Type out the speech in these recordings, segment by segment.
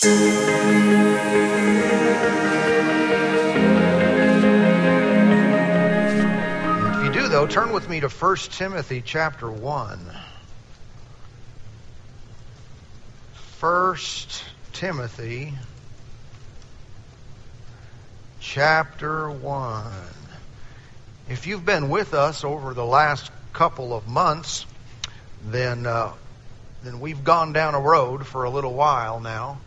If you do, though, turn with me to 1 Timothy chapter 1. 1 Timothy chapter 1. If you've been with us over the last couple of months, then uh, then we've gone down a road for a little while now,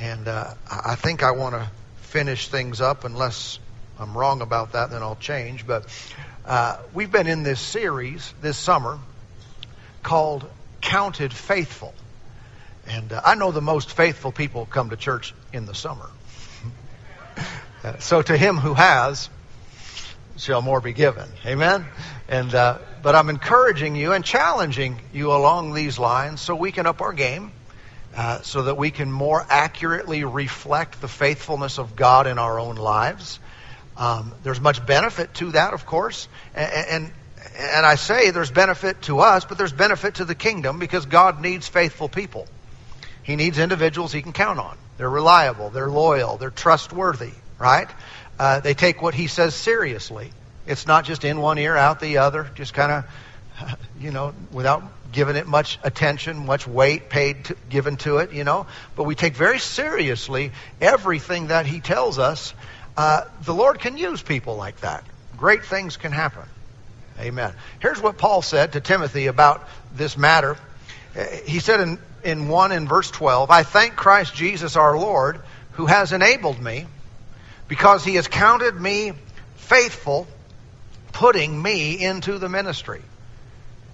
and uh, I think I want to finish things up. Unless I'm wrong about that, then I'll change. But uh, we've been in this series this summer called "Counted Faithful," and uh, I know the most faithful people come to church in the summer. Uh, so to him who has shall more be given. Amen. And uh, but I'm encouraging you and challenging you along these lines so we can up our game, uh, so that we can more accurately reflect the faithfulness of God in our own lives. Um, there's much benefit to that, of course, and, and and I say there's benefit to us, but there's benefit to the kingdom because God needs faithful people. He needs individuals he can count on. They're reliable, they're loyal, they're trustworthy, right? Uh, they take what he says seriously. It's not just in one ear, out the other, just kind of, you know, without giving it much attention, much weight paid to, given to it, you know. But we take very seriously everything that he tells us. Uh, the Lord can use people like that. Great things can happen. Amen. Here's what Paul said to Timothy about this matter. Uh, he said in, in 1 in verse 12, I thank Christ Jesus our Lord who has enabled me because he has counted me faithful, putting me into the ministry.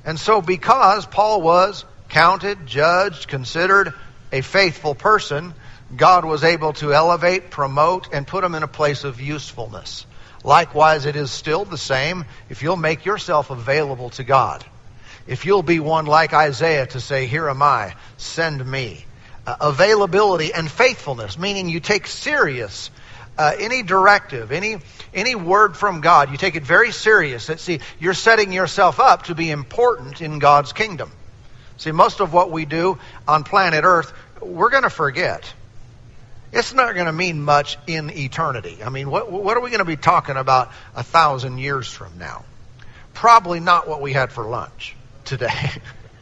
And so, because Paul was counted, judged, considered a faithful person, God was able to elevate, promote, and put him in a place of usefulness. Likewise, it is still the same if you'll make yourself available to God. If you'll be one like Isaiah to say, Here am I, send me. Uh, availability and faithfulness, meaning you take serious uh, any directive, any any word from God, you take it very serious. That see, you're setting yourself up to be important in God's kingdom. See, most of what we do on planet Earth, we're going to forget. It's not going to mean much in eternity. I mean, what what are we going to be talking about a thousand years from now? Probably not what we had for lunch today.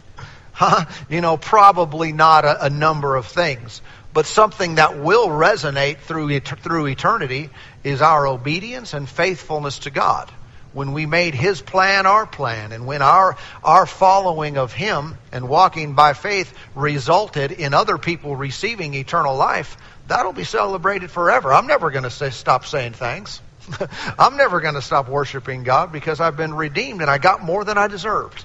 huh? You know, probably not a, a number of things but something that will resonate through, through eternity is our obedience and faithfulness to God. When we made His plan our plan, and when our, our following of Him and walking by faith resulted in other people receiving eternal life, that'll be celebrated forever. I'm never going to say, stop saying thanks. I'm never going to stop worshiping God because I've been redeemed and I got more than I deserved.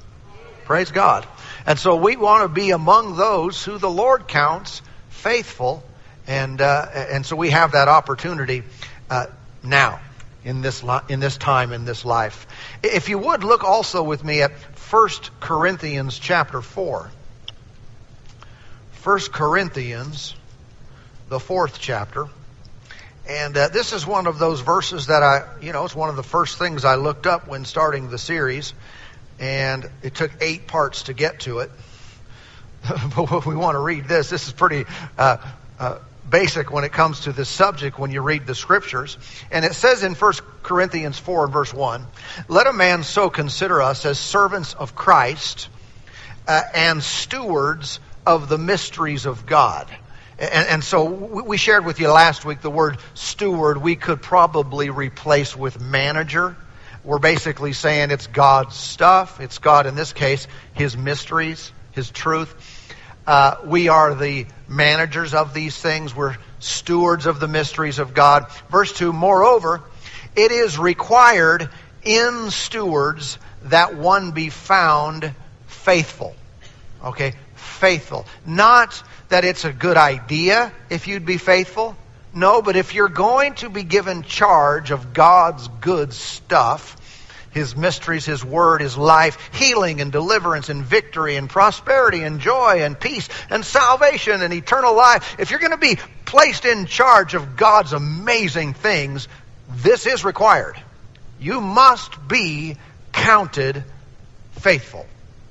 Praise God. And so we want to be among those who the Lord counts faithful, and uh, and so we have that opportunity uh, now in this li- in this time in this life. If you would look also with me at 1 Corinthians chapter 4. 1 Corinthians, the fourth chapter. And uh, this is one of those verses that I, you know, it's one of the first things I looked up when starting the series. And it took eight parts to get to it. but we want to read this. This is pretty uh, uh, basic when it comes to this subject when you read the scriptures. And it says in 1 Corinthians 4 and verse 1, Let a man so consider us as servants of Christ uh, and stewards of the mysteries of God. And, and, so we shared with you last week the word steward we could probably replace with manager. We're basically saying it's God's stuff. It's God, in this case, His mysteries. His truth. Uh, we are the managers of these things. We're stewards of the mysteries of God. Verse 2 Moreover, it is required in stewards that one be found faithful. Okay? Faithful. Not that it's a good idea if you'd be faithful. No, but if you're going to be given charge of God's good stuff, his mysteries, His Word, His life, healing and deliverance and victory and prosperity and joy and peace and salvation and eternal life. If you're going to be placed in charge of God's amazing things, this is required. You must be counted faithful.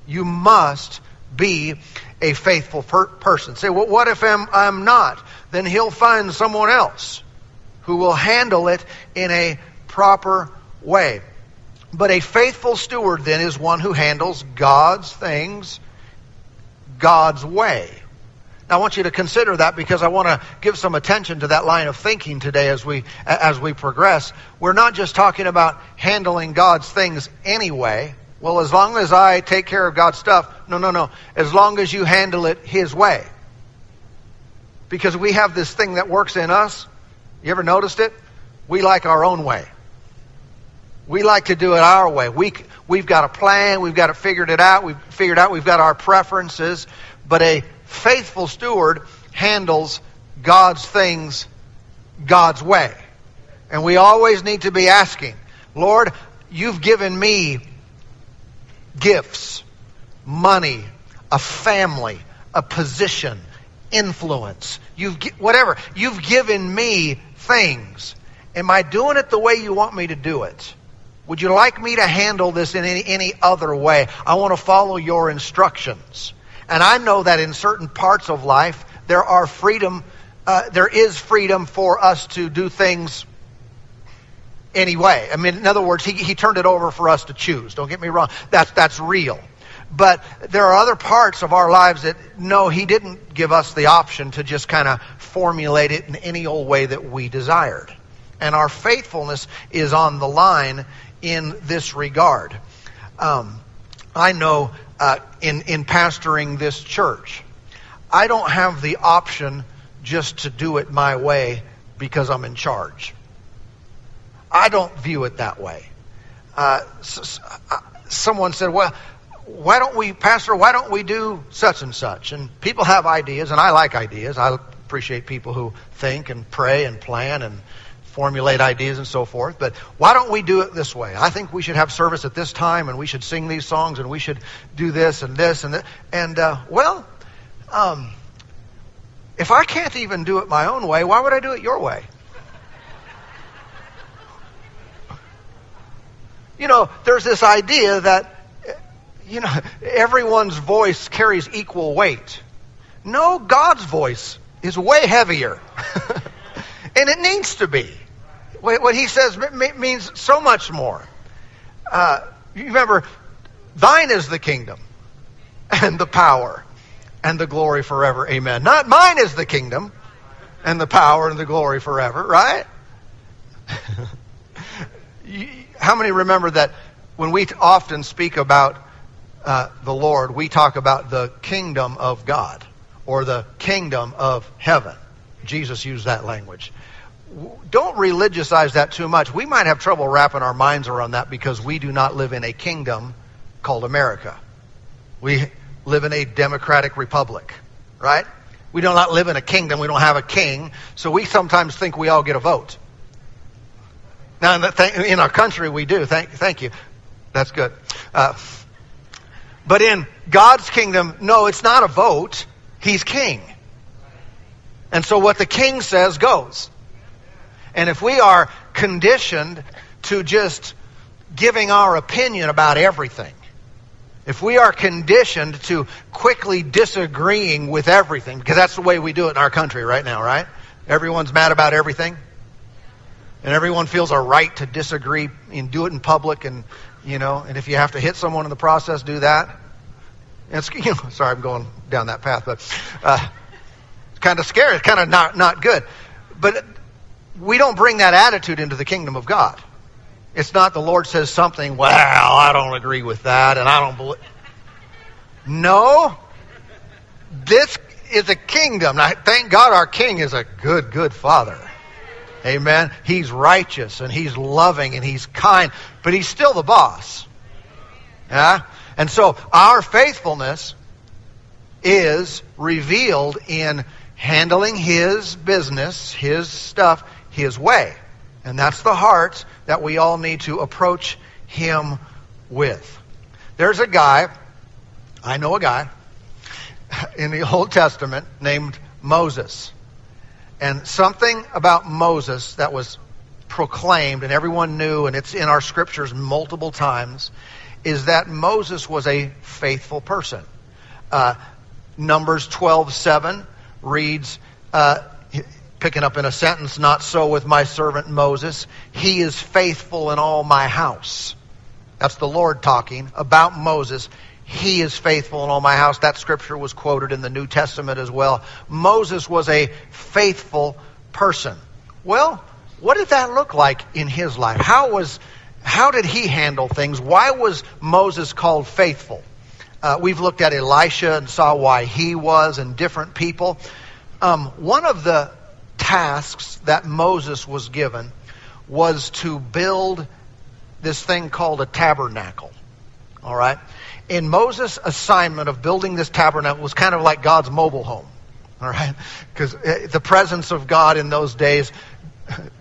You must be a faithful per- person. Say, well, what if I'm, I'm not? then he'll find someone else who will handle it in a proper way. But a faithful steward then is one who handles God's things God's way. Now, I want you to consider that because I want to give some attention to that line of thinking today as we as we progress. We're not just talking about handling God's things anyway. Well, as long as I take care of God's stuff, no, no, no. As long as you handle it His way. Because we have this thing that works in us. You ever noticed it? We like our own way. We like to do it our way. We, we've got a plan. We've got it figured it out. We've figured out we've got our preferences. But a faithful steward handles God's things God's way. And we always need to be asking, Lord, you've given me gifts, money, a family, a position, influence. You've whatever. You've given me things. Am I doing it the way you want me to do it? Would you like me to handle this in any, any other way? I want to follow your instructions. And I know that in certain parts of life, there are freedom, uh, there is freedom for us to do things anyway. I mean, in other words, he, he turned it over for us to choose. Don't get me wrong. That's, that's real. But there are other parts of our lives that, no, he didn't give us the option to just kind of formulate it in any old way that we desired. And our faithfulness is on the line in this regard. Um, I know uh, in, in pastoring this church, I don't have the option just to do it my way because I'm in charge. I don't view it that way. Uh, uh, someone said, well, why don't we, Pastor, why don't we do such and such? And people have ideas, and I like ideas. I appreciate people who think and pray and plan and formulate ideas and so forth. But why don't we do it this way? I think we should have service at this time, and we should sing these songs, and we should do this and this and that. And uh, well, um, if I can't even do it my own way, why would I do it your way? You know, there's this idea that you know everyone's voice carries equal weight. No, God's voice is way heavier. and it needs to be. What he says means so much more. Uh, you remember, thine is the kingdom and the power and the glory forever. Amen. Not mine is the kingdom and the power and the glory forever, right? How many remember that when we often speak about uh, the Lord, we talk about the kingdom of God or the kingdom of heaven? Jesus used that language don't religiousize that too much. We might have trouble wrapping our minds around that because we do not live in a kingdom called America. We live in a democratic republic, right? We do not live in a kingdom. We don't have a king. So we sometimes think we all get a vote. Now, in, the, in our country, we do. Thank, thank you. That's good. Uh, but in God's kingdom, no, it's not a vote. He's king. And so what the king says goes. And if we are conditioned to just giving our opinion about everything, if we are conditioned to quickly disagreeing with everything, because that's the way we do it in our country right now, right? Everyone's mad about everything. And everyone feels a right to disagree and do it in public and, you know, and if you have to hit someone in the process, do that. it's, you know, sorry, I'm going down that path, but, uh, it's kind of scary. It's kind of not, not good. But we don't bring that attitude into the kingdom of God. It's not the Lord says something, well, I don't agree with that, and I don't believe. No. This is a kingdom. Now, thank God our king is a good, good father. Amen. He's righteous and he's loving and he's kind, but he's still the boss. Yeah? And so our faithfulness is revealed in handling his business, his stuff, his way. And that's the heart that we all need to approach Him with. There's a guy, I know a guy, in the Old Testament named Moses. And something about Moses that was proclaimed and everyone knew, and it's in our scriptures multiple times, is that Moses was a faithful person. Uh, Numbers 12:7 reads, uh, Picking up in a sentence, not so with my servant Moses. He is faithful in all my house. That's the Lord talking about Moses. He is faithful in all my house. That scripture was quoted in the New Testament as well. Moses was a faithful person. Well, what did that look like in his life? How was, how did he handle things? Why was Moses called faithful? Uh, we've looked at Elisha and saw why he was and different people. Um, one of the tasks that Moses was given was to build this thing called a tabernacle. All right? In Moses' assignment of building this tabernacle was kind of like God's mobile home. All right? Because uh, the presence of God in those days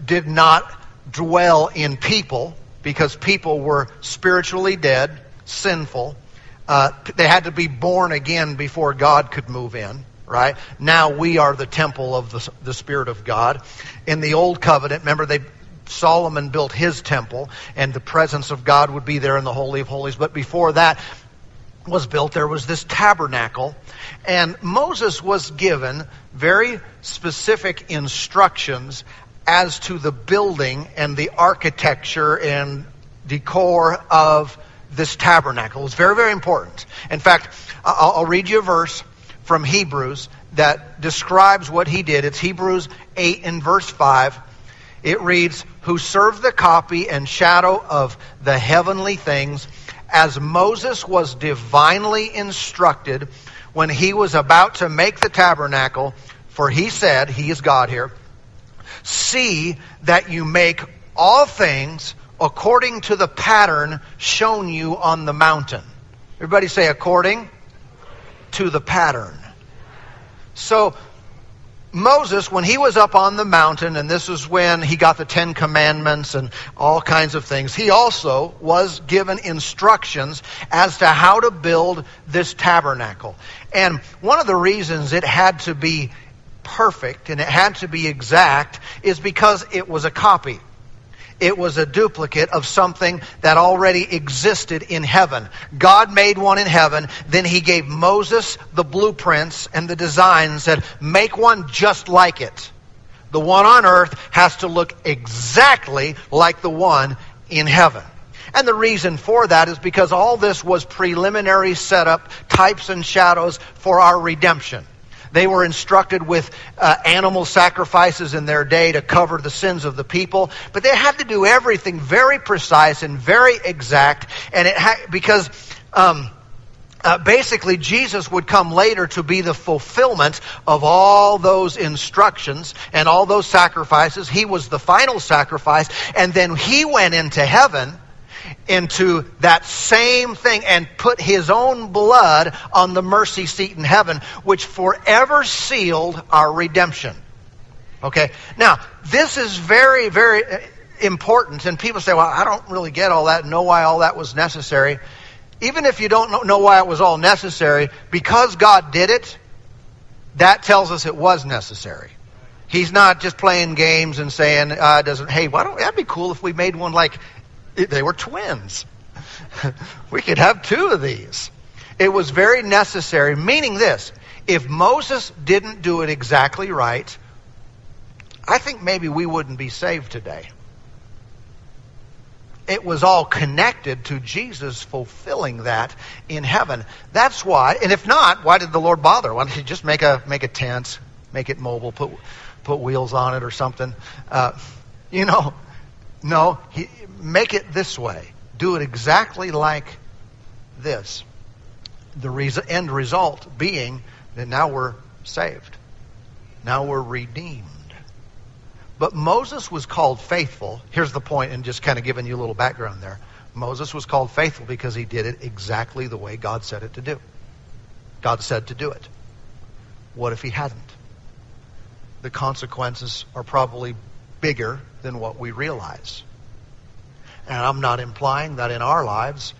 did not dwell in people because people were spiritually dead, sinful. Uh, they had to be born again before God could move in right? Now we are the temple of the, the Spirit of God. In the Old Covenant, remember they Solomon built his temple, and the presence of God would be there in the Holy of Holies. But before that was built, there was this tabernacle, and Moses was given very specific instructions as to the building and the architecture and decor of this tabernacle. It was very, very important. In fact, I'll read you a verse from Hebrews that describes what he did. It's Hebrews 8 and verse 5. It reads, Who served the copy and shadow of the heavenly things, as Moses was divinely instructed when he was about to make the tabernacle. For he said, He is God here, See that you make all things according to the pattern shown you on the mountain. Everybody say, according to the pattern. So, Moses, when he was up on the mountain, and this is when he got the Ten Commandments and all kinds of things, he also was given instructions as to how to build this tabernacle. And one of the reasons it had to be perfect and it had to be exact is because it was a copy. It was a duplicate of something that already existed in heaven. God made one in heaven, then he gave Moses the blueprints and the designs, said, make one just like it. The one on earth has to look exactly like the one in heaven. And the reason for that is because all this was preliminary setup, types and shadows for our redemption. They were instructed with uh, animal sacrifices in their day to cover the sins of the people, but they had to do everything very precise and very exact, and it ha- because. Um, uh, basically, Jesus would come later to be the fulfillment of all those instructions and all those sacrifices. He was the final sacrifice, and then he went into heaven into that same thing and put his own blood on the mercy seat in heaven, which forever sealed our redemption. Okay? Now, this is very, very important, and people say, well, I don't really get all that, know why all that was necessary. Even if you don't know why it was all necessary, because God did it, that tells us it was necessary. He's not just playing games and saying, uh, doesn't, hey, why don't, that'd be cool if we made one like they were twins. we could have two of these. It was very necessary, meaning this if Moses didn't do it exactly right, I think maybe we wouldn't be saved today. It was all connected to Jesus fulfilling that in heaven. That's why, and if not, why did the Lord bother? Why didn't he just make a make a tent, make it mobile, put put wheels on it or something? Uh, you know, no, he, make it this way. Do it exactly like this. The res- end result being that now we're saved. Now we're redeemed. But Moses was called faithful. Here's the point, and just kind of giving you a little background there. Moses was called faithful because he did it exactly the way God said it to do. God said to do it. What if he hadn't? The consequences are probably bigger than what we realize. And I'm not implying that in our lives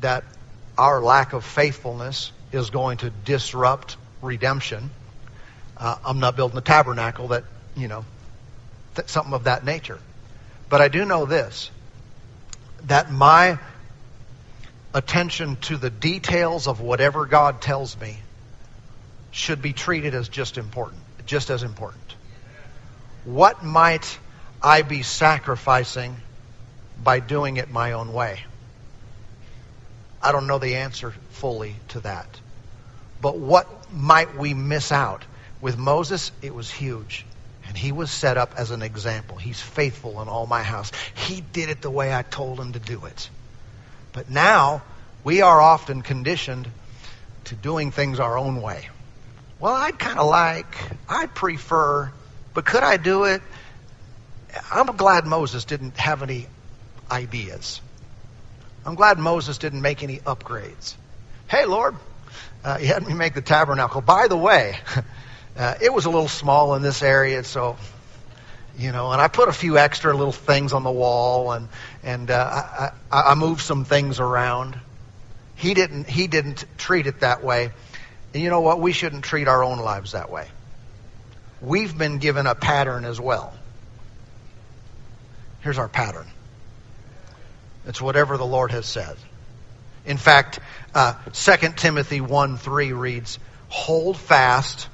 that our lack of faithfulness is going to disrupt redemption. Uh, I'm not building a tabernacle that, you know, th- something of that nature. But I do know this that my attention to the details of whatever God tells me should be treated as just important, just as important. What might I be sacrificing by doing it my own way? I don't know the answer fully to that. But what might we miss out? With Moses, it was huge. And he was set up as an example. He's faithful in all my house. He did it the way I told him to do it. But now, we are often conditioned to doing things our own way. Well, I'd kind of like, I prefer, but could I do it? I'm glad Moses didn't have any ideas. I'm glad Moses didn't make any upgrades. Hey, Lord, uh, had me make the tabernacle. By the way, uh, it was a little small in this area, so you know, and I put a few extra little things on the wall, and and uh, I, I moved some things around. He didn't he didn't treat it that way, and you know what? We shouldn't treat our own lives that way. We've been given a pattern as well. Here's our pattern. It's whatever the Lord has said. In fact, uh, 2 Timothy 1 3 reads, Hold fast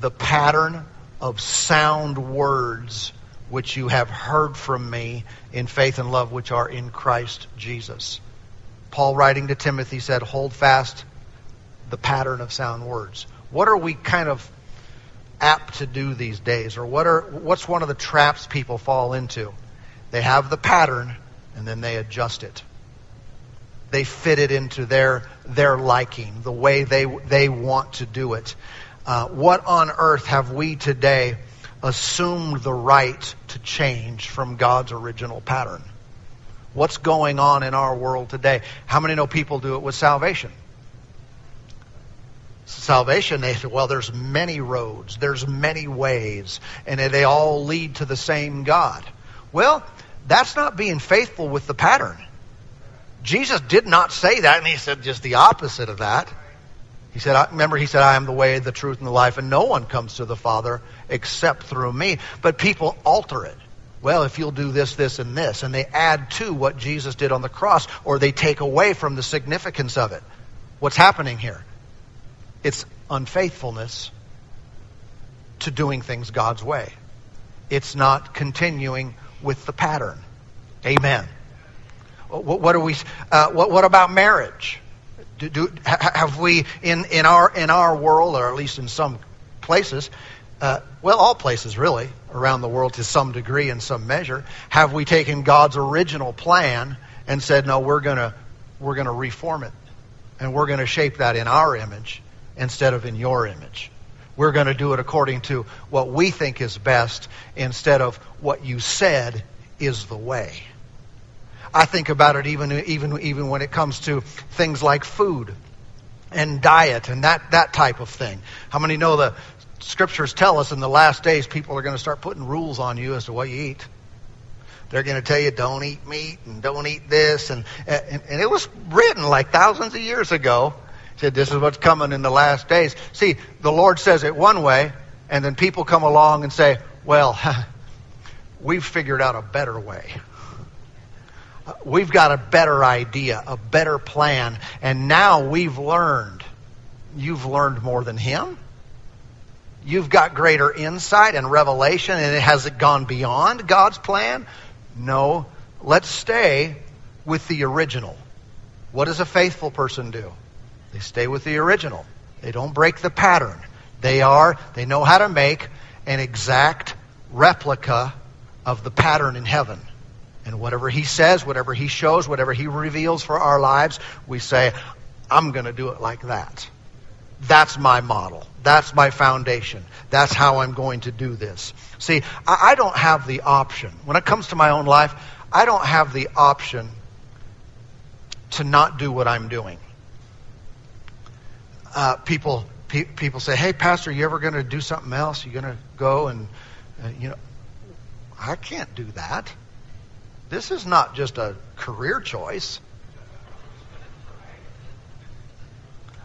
the pattern of sound words which you have heard from me in faith and love which are in Christ Jesus. Paul, writing to Timothy, said, Hold fast the pattern of sound words. What are we kind of apt to do these days? Or what are, what's one of the traps people fall into? They have the pattern and then they adjust it. They fit it into their, their liking, the way they, they want to do it. Uh, what on earth have we today assumed the right to change from God's original pattern? What's going on in our world today? How many know people do it with salvation? Salvation, they say, well, there's many roads, there's many ways, and they all lead to the same God. Well, that's not being faithful with the pattern. Jesus did not say that, and he said just the opposite of that. He said, remember, he said, I am the way, the truth, and the life, and no one comes to the Father except through me. But people alter it. Well, if you'll do this, this, and this, and they add to what Jesus did on the cross, or they take away from the significance of it. What's happening here? It's unfaithfulness to doing things God's way. It's not continuing with the pattern. Amen. What, what are we? Uh, what, what, about marriage? Do, do, have we in, in our in our world, or at least in some places, uh, well, all places really around the world to some degree and some measure, have we taken God's original plan and said, no, we're gonna we're gonna reform it, and we're gonna shape that in our image instead of in your image. We're going to do it according to what we think is best instead of what you said is the way. I think about it even, even, even when it comes to things like food and diet and that, that type of thing. How many know the scriptures tell us in the last days people are going to start putting rules on you as to what you eat? They're going to tell you don't eat meat and don't eat this. And, and, and it was written like thousands of years ago said this is what's coming in the last days. See, the Lord says it one way, and then people come along and say, well, we've figured out a better way. We've got a better idea, a better plan, and now we've learned. You've learned more than him. You've got greater insight and revelation, and it has it gone beyond God's plan? No. Let's stay with the original. What does a faithful person do? They stay with the original. They don't break the pattern. They are, they know how to make an exact replica of the pattern in heaven. And whatever he says, whatever he shows, whatever he reveals for our lives, we say, I'm going to do it like that. That's my model. That's my foundation. That's how I'm going to do this. See, I don't have the option. When it comes to my own life, I don't have the option to not do what I'm doing uh, people pe- people say, "Hey, pastor, you ever going to do something else? You going to go and uh, you know?" I can't do that. This is not just a career choice.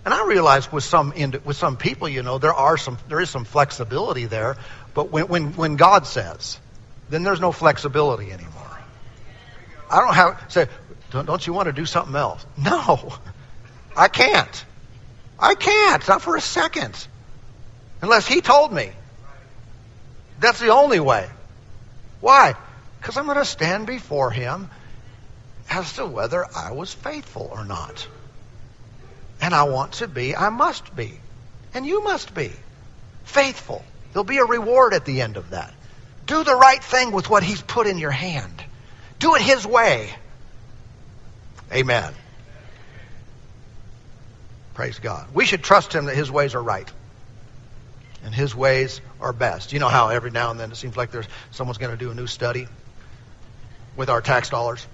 And I realize with some with some people, you know, there are some there is some flexibility there, but when when when God says, then there's no flexibility anymore. I don't have say, don't, don't you want to do something else? No, I can't. I can't, not for a second. Unless he told me. That's the only way. Why? Because I'm going to stand before him as to whether I was faithful or not. And I want to be, I must be. And you must be faithful. There'll be a reward at the end of that. Do the right thing with what he's put in your hand. Do it his way. Amen. Praise God. We should trust him that his ways are right. And his ways are best. You know how every now and then it seems like there's someone's going to do a new study with our tax dollars.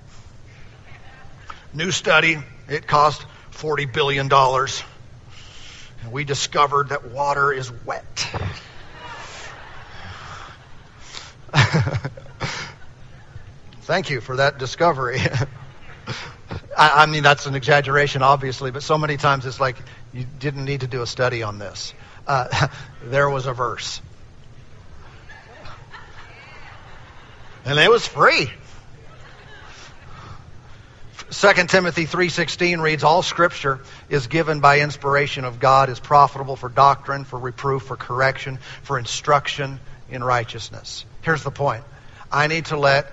New study, it cost $40 billion. And we discovered that water is wet. Thank you for that discovery. I, I, mean, that's an exaggeration, obviously, but so many times it's like you didn't need to do a study on this. Uh, there was a verse. And it was free. 2 Timothy 3:16 reads all scripture is given by inspiration of God is profitable for doctrine, for reproof, for correction, for instruction in righteousness. Here's the point. I need to let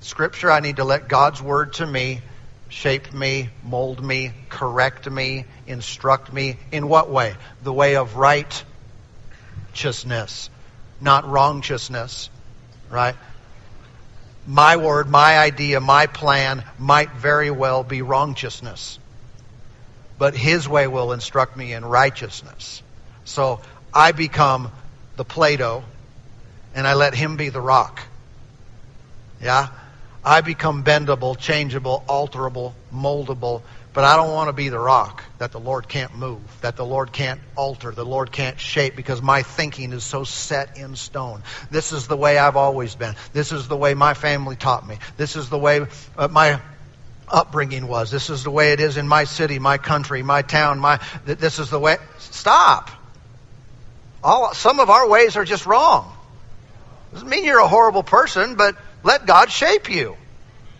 scripture, I need to let God's word to me shape me, mold me, correct me, instruct me in what way? The way of righteousness, not wrongchousness, right? my word, my idea, my plan might very well be wrongchousness. But his way will instruct me in righteousness. So I become the Play-Doh and I let him be the rock. Yeah? I become bendable, changeable, alterable, moldable, but I don't want to be the rock that the Lord can't move, that the Lord can't alter, the Lord can't shape because my thinking is so set in stone. This is the way I've always been. This is the way my family taught me. This is the way uh, my upbringing was. This is the way it is in my city, my country, my town, my this is the way stop. All some of our ways are just wrong. Doesn't mean you're a horrible person, but let God shape you.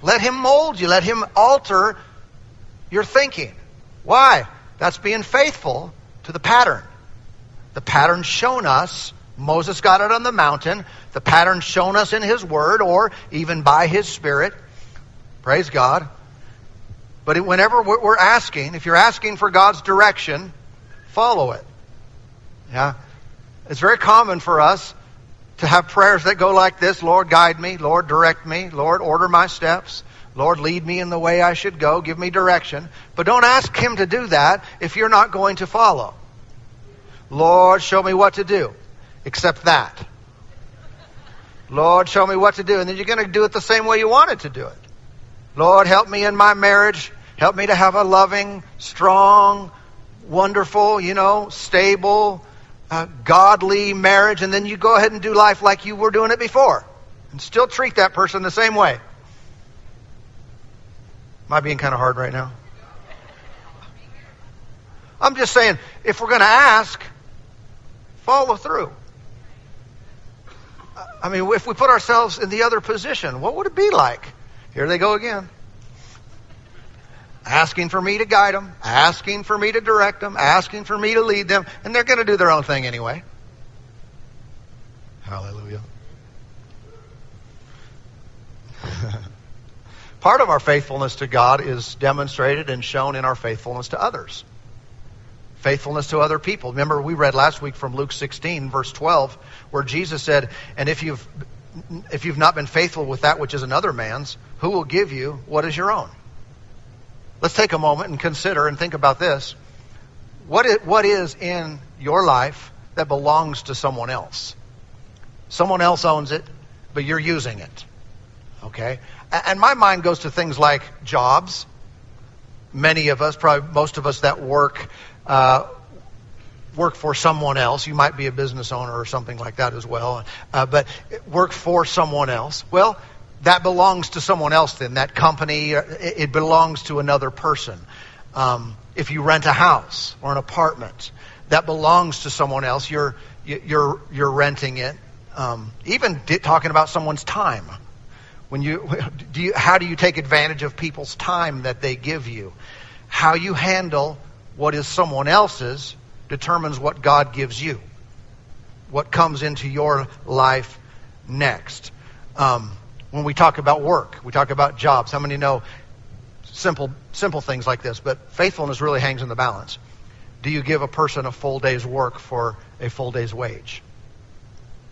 Let him mold you. Let him alter your thinking. Why? That's being faithful to the pattern. The pattern shown us. Moses got it on the mountain. The pattern shown us in his word or even by his spirit. Praise God. But whenever we're asking, if you're asking for God's direction, follow it. Yeah. It's very common for us to have prayers that go like this Lord, guide me. Lord, direct me. Lord, order my steps. Lord, lead me in the way I should go. Give me direction. But don't ask Him to do that if you're not going to follow. Lord, show me what to do. Except that. Lord, show me what to do. And then you're going to do it the same way you wanted to do it. Lord, help me in my marriage. Help me to have a loving, strong, wonderful, you know, stable, godly marriage. And then you go ahead and do life like you were doing it before. And still treat that person the same way. Am I being kind of hard right now? I'm just saying, if we're going to ask, follow through. I mean, if we put ourselves in the other position, what would it be like? Here they go again. Asking for me to guide them, asking for me to direct them, asking for me to lead them, and they're going to do their own thing anyway. Hallelujah. Part of our faithfulness to God is demonstrated and shown in our faithfulness to others. Faithfulness to other people. Remember, we read last week from Luke 16, verse 12, where Jesus said, And if you've, if you've not been faithful with that which is another man's, who will give you what is your own? Let's take a moment and consider and think about this. What is, what is in your life that belongs to someone else? Someone else owns it, but you're using it. Okay? And my mind goes to things like jobs. Many of us, probably most of us that work, uh, work for someone else. You might be a business owner or something like that as well. Uh, but work for someone else. Well, that belongs to someone else then. That company, uh, it belongs to another person. Um, if you rent a house or an apartment, that belongs to someone else. You're, you're, you're renting it. Um, even talking about someone's time. When you, do you, how do you take advantage of people's time that they give you? How you handle what is someone else's determines what God gives you. What comes into your life next. Um, when we talk about work, we talk about jobs. How many know simple simple things like this? But faithfulness really hangs in the balance. Do you give a person a full day's work for a full day's wage?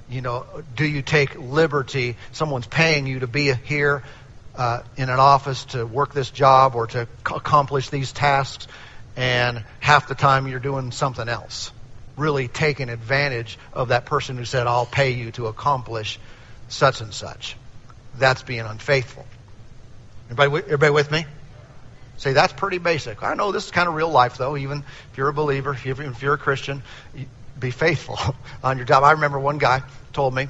You know, do you take liberty? Someone's paying you to be here uh, in an office to work this job or to accomplish these tasks, and half the time you're doing something else. Really taking advantage of that person who said, I'll pay you to accomplish such and such. That's being unfaithful. Everybody, everybody with me? Say, that's pretty basic. I know this is kind of real life, though, even if you're a believer, if you're, if you're a Christian, be faithful on your job. I remember one guy told me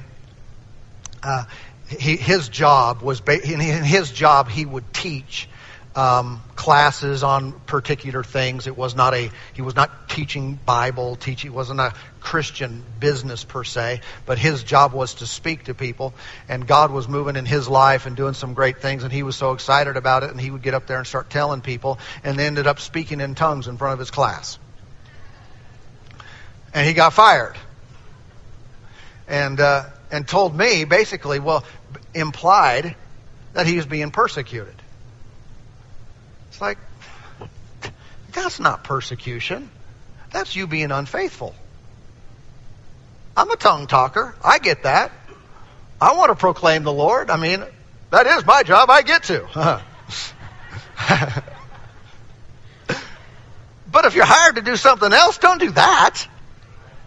uh, he, his job was in his job he would teach um, classes on particular things. It was not a he was not teaching Bible teaching. It wasn't a Christian business per se, but his job was to speak to people, and God was moving in his life and doing some great things, and he was so excited about it, and he would get up there and start telling people, and they ended up speaking in tongues in front of his class, and he got fired, and uh, and told me basically, well, implied that he was being persecuted. It's like, that's not persecution. That's you being unfaithful. I'm a tongue talker. I get that. I want to proclaim the Lord. I mean, that is my job. I get to. but if you're hired to do something else, don't do that.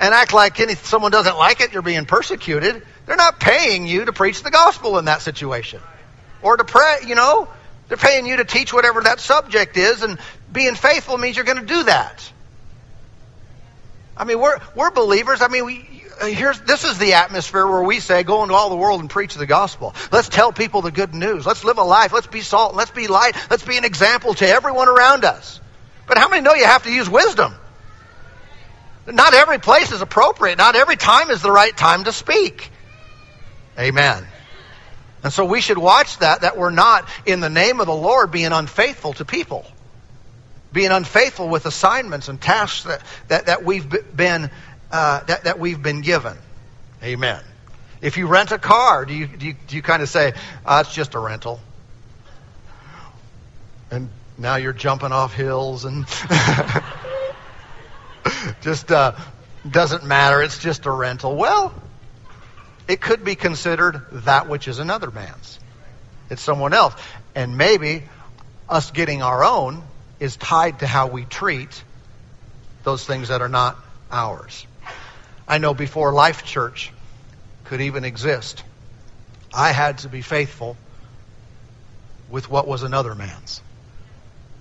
And act like any, someone doesn't like it, you're being persecuted. They're not paying you to preach the gospel in that situation. Or to pray, you know. They're paying you to teach whatever that subject is, and being faithful means you're going to do that. I mean, we're, we're believers. I mean, we, uh, here's, this is the atmosphere where we say, go into all the world and preach the gospel. Let's tell people the good news. Let's live a life. Let's be salt. Let's be light. Let's be an example to everyone around us. But how many know you have to use wisdom? Not every place is appropriate. Not every time is the right time to speak. Amen. And so we should watch that, that we're not, in the name of the Lord, being unfaithful to people. Being unfaithful with assignments and tasks that, that, that we've been, uh, that, that we've been given. Amen. If you rent a car, do you, do you, do you kind of say, oh, it's just a rental? And now you're jumping off hills and just uh, doesn't matter. It's just a rental. Well, it could be considered that which is another man's. It's someone else. And maybe us getting our own is tied to how we treat those things that are not ours. I know before Life Church could even exist, I had to be faithful with what was another man's.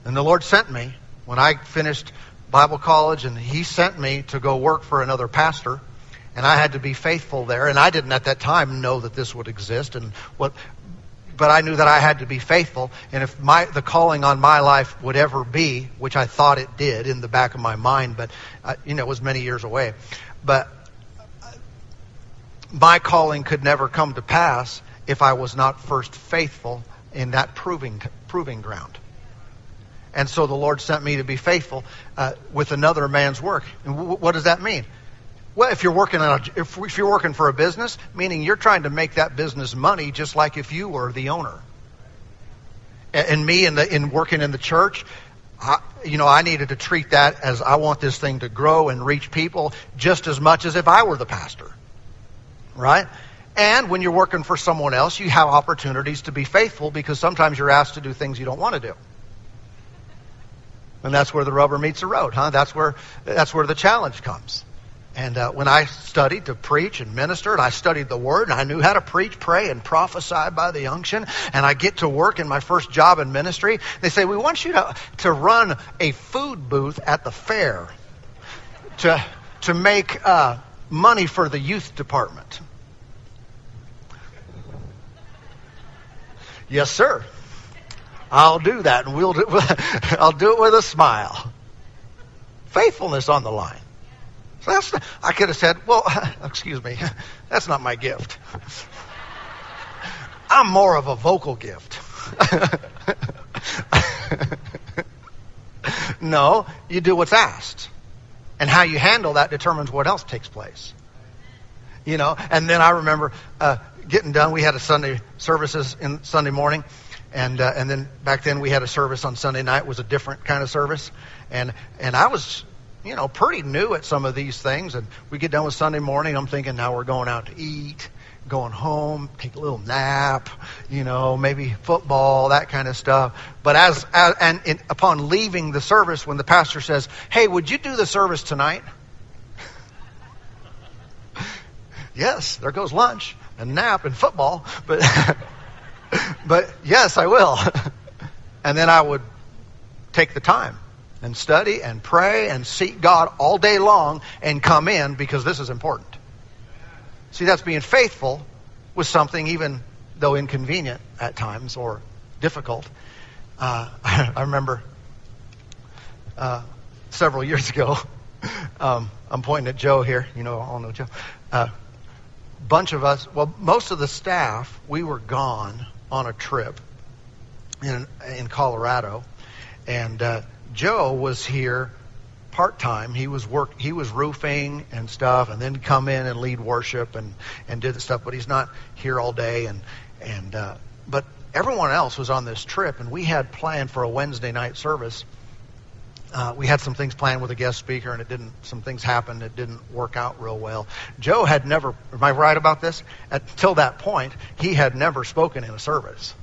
And the Lord sent me when I finished Bible college, and He sent me to go work for another pastor and I had to be faithful there. And I didn't at that time know that this would exist, and what, but I knew that I had to be faithful. And if my the calling on my life would ever be, which I thought it did in the back of my mind, but uh, you know it was many years away, but my calling could never come to pass if I was not first faithful in that proving proving ground. And so the Lord sent me to be faithful uh, with another man's work. And w- what does that mean? Well, if you're working on a, if, if you're working for a business, meaning you're trying to make that business money, just like if you were the owner. And, and me in the in working in the church, I, you know, I needed to treat that as I want this thing to grow and reach people just as much as if I were the pastor, right? And when you're working for someone else, you have opportunities to be faithful because sometimes you're asked to do things you don't want to do. And that's where the rubber meets the road, huh? That's where that's where the challenge comes. And uh, when I studied to preach and minister, and I studied the Word, and I knew how to preach, pray, and prophesy by the unction, and I get to work in my first job in ministry, they say, We want you to, to run a food booth at the fair to, to make uh, money for the youth department. Yes, sir. I'll do that, and we'll do, I'll do it with a smile. Faithfulness on the line. That's, I could have said, well, excuse me, that's not my gift. I'm more of a vocal gift. no, you do what's asked. And how you handle that determines what else takes place. You know, and then I remember uh, getting done. We had a Sunday services in Sunday morning, and uh, and then back then we had a service on Sunday night. It was a different kind of service, and and I was you know pretty new at some of these things. And we get done with Sunday morning. I'm thinking now we're going out to eat, going home, take a little nap, you know, maybe football, that kind of stuff. But as, as and in, upon leaving the service, when the pastor says, "Hey, would you do the service tonight?" yes, there goes lunch and nap and football, but but yes, I will. and then I would take the time and study and pray and seek God all day long and come in because this is important. See, that's being faithful with something even though inconvenient at times or difficult. Uh, I remember uh, several years ago, um, I'm pointing at Joe here. You know, all know Joe. Uh, bunch of us, well, most of the staff, we were gone on a trip in in Colorado, and uh, Joe was here part time. He was work he was roofing and stuff, and then come in and lead worship and and did the stuff. But he's not here all day, and and uh, but everyone else was on this trip, and we had planned for a Wednesday night service uh, we had some things planned with a guest speaker, and it didn't. Some things happened. It didn't work out real well. Joe had never. Am I right about this? Until that point, he had never spoken in a service.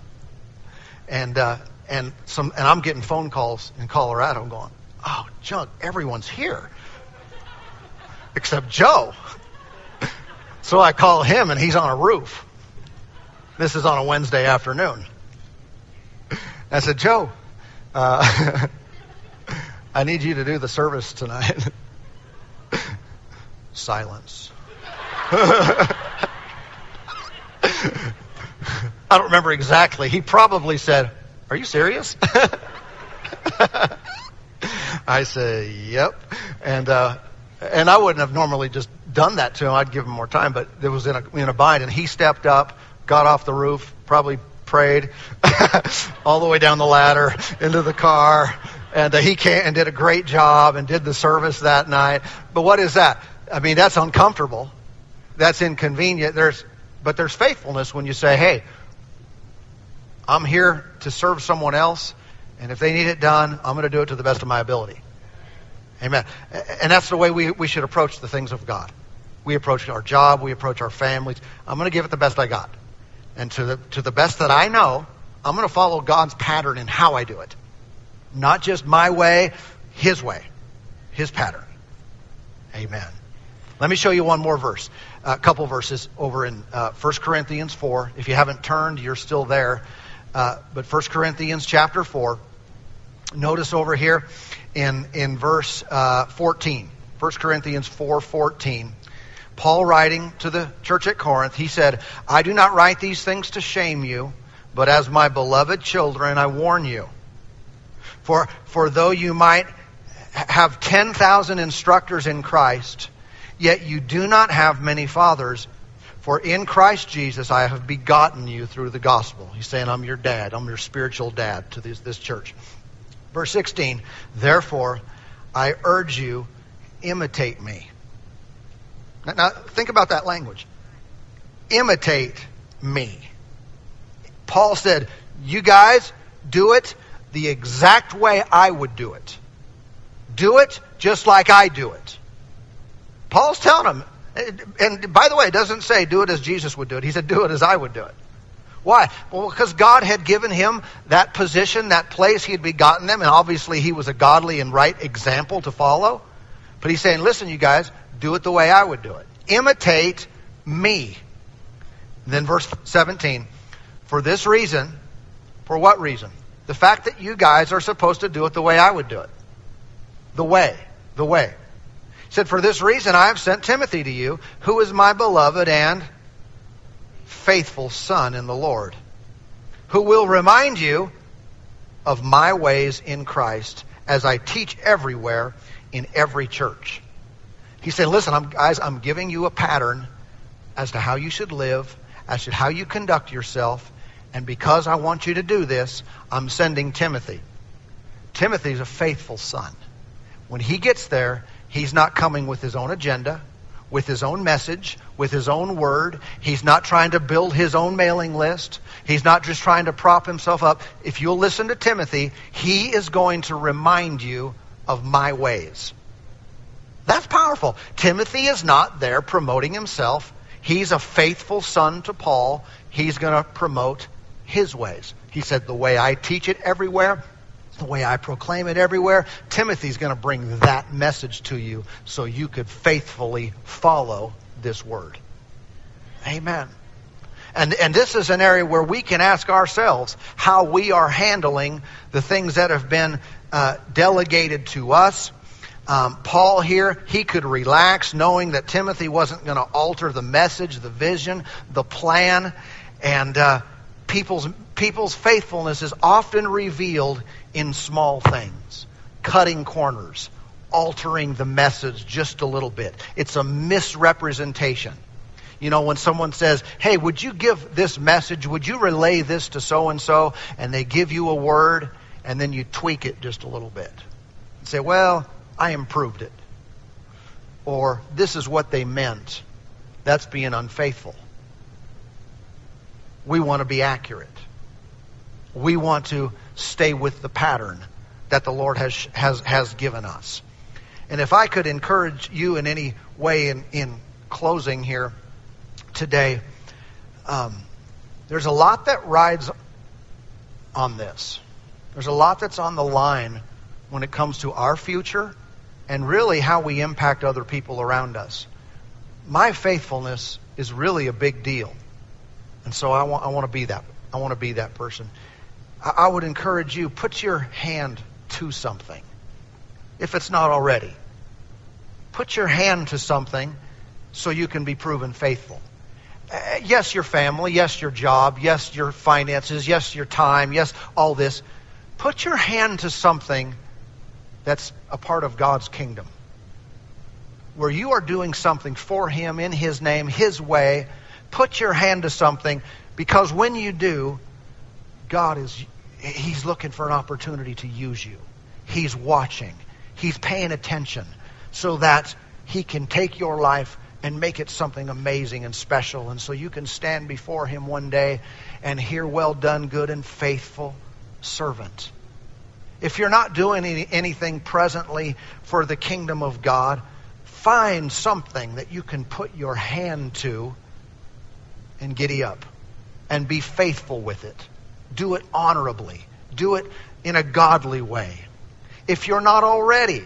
And uh, and some and I'm getting phone calls in Colorado going, "Oh, Chuck, everyone's here except Joe." so I call him, and he's on a roof. This is on a Wednesday afternoon. I said, Joe. Uh, I need you to do the service tonight. Silence. I don't remember exactly. He probably said, Are you serious? I say, Yep. And, uh, and I wouldn't have normally just done that to him. I'd give him more time, but it was in a, in a bind. And he stepped up, got off the roof, probably prayed all the way down the ladder into the car, and uh, he came and did a great job and did the service that night. But what is that? I mean, that's uncomfortable. That's inconvenient. There's, but there's faithfulness when you say, "Hey, I'm here to serve someone else, and if they need it done, I'm going to do it to the best of my ability." Amen. And that's the way we, we should approach the things of God. We approach our job, we approach our families. I'm going to give it the best I got. And to the, to the best that I know, I'm going to follow God's pattern in how I do it. Not just my way, His way, His pattern. Amen. Let me show you one more verse, a couple verses over in uh, 1 Corinthians 4. If you haven't turned, you're still there. Uh, but 1 Corinthians chapter 4, notice over here in, in verse uh, 14. 1 Corinthians 4 14. Paul writing to the church at Corinth, he said, I do not write these things to shame you, but as my beloved children, I warn you. For, for though you might have 10,000 instructors in Christ, yet you do not have many fathers. For in Christ Jesus I have begotten you through the gospel. He's saying, I'm your dad. I'm your spiritual dad to this, this church. Verse 16, therefore I urge you, imitate me. Now, now think about that language. Imitate me. Paul said, you guys do it the exact way I would do it. Do it just like I do it. Paul's telling them, and by the way, it doesn't say do it as Jesus would do it. He said do it as I would do it. Why? Well, because God had given him that position, that place. He had begotten them, and obviously he was a godly and right example to follow. But he's saying, listen, you guys, do it the way I would do it. Imitate me. And then verse 17. For this reason, for what reason? The fact that you guys are supposed to do it the way I would do it. The way. The way. Said, For this reason I have sent Timothy to you, who is my beloved and faithful son in the Lord, who will remind you of my ways in Christ as I teach everywhere in every church. He said, Listen, I'm, guys, I'm giving you a pattern as to how you should live, as to how you conduct yourself, and because I want you to do this, I'm sending Timothy. Timothy's a faithful son. When he gets there, he's not coming with his own agenda, with his own message, with his own word. He's not trying to build his own mailing list. He's not just trying to prop himself up. If you'll listen to Timothy, he is going to remind you of my ways. That's powerful. Timothy is not there promoting himself. He's a faithful son to Paul. He's going to promote his ways. He said, The way I teach it everywhere, the way I proclaim it everywhere, Timothy's going to bring that message to you so you could faithfully follow this word. Amen. And, and this is an area where we can ask ourselves how we are handling the things that have been uh, delegated to us. Um, Paul here, he could relax knowing that Timothy wasn't going to alter the message, the vision, the plan. And uh, people's, people's faithfulness is often revealed in small things, cutting corners, altering the message just a little bit. It's a misrepresentation. You know, when someone says, Hey, would you give this message? Would you relay this to so and so? And they give you a word, and then you tweak it just a little bit. And say, Well, I improved it. Or, This is what they meant. That's being unfaithful. We want to be accurate. We want to stay with the pattern that the Lord has, has, has given us. And if I could encourage you in any way in, in closing here today, um, there's a lot that rides on this. There's a lot that's on the line when it comes to our future and really how we impact other people around us. My faithfulness is really a big deal. And so I want, I want to be that. I want to be that person. I, would encourage you, put your hand to something. If it's not already. Put your hand to something so you can be proven faithful. Uh, yes, your family. Yes, your job. Yes, your finances. Yes, your time. Yes, all this. Put your hand to something that's a part of God's kingdom. Where you are doing something for Him in His name, His way, put your hand to something because when you do, God is He's looking for an opportunity to use you. He's watching. He's paying attention so that He can take your life and make it something amazing and special. And so you can stand before Him one day and hear, Well done, good and faithful servant. If you're not doing any, anything presently for the kingdom of God, find something that you can put your hand to and giddy up and be faithful with it. Do it honorably. Do it in a godly way. If you're not already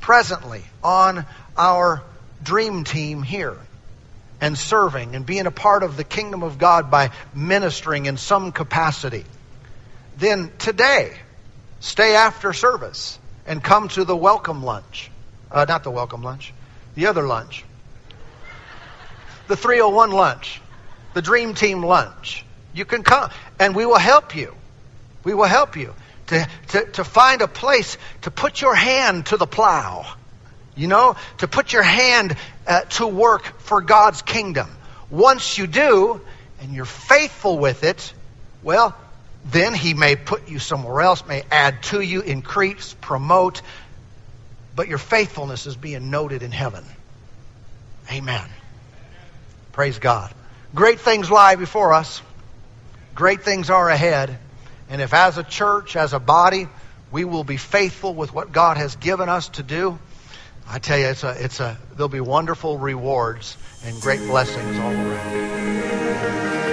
presently on our dream team here and serving and being a part of the kingdom of God by ministering in some capacity, then today, stay after service and come to the welcome lunch. Uh, not the welcome lunch, the other lunch. The 301 lunch the Dream Team lunch. You can come, and we will help you. We will help you to, to, to find a place to put your hand to the plow. You know, to put your hand uh, to work for God's kingdom. Once you do, and you're faithful with it, well, then He may put you somewhere else, may add to you, increase, promote, but your faithfulness is being noted in heaven. Amen. Praise God. Great things lie before us. Great things are ahead. And if as a church, as a body, we will be faithful with what God has given us to do, I tell you, it's a, it's a, there'll be wonderful rewards and great blessings all around.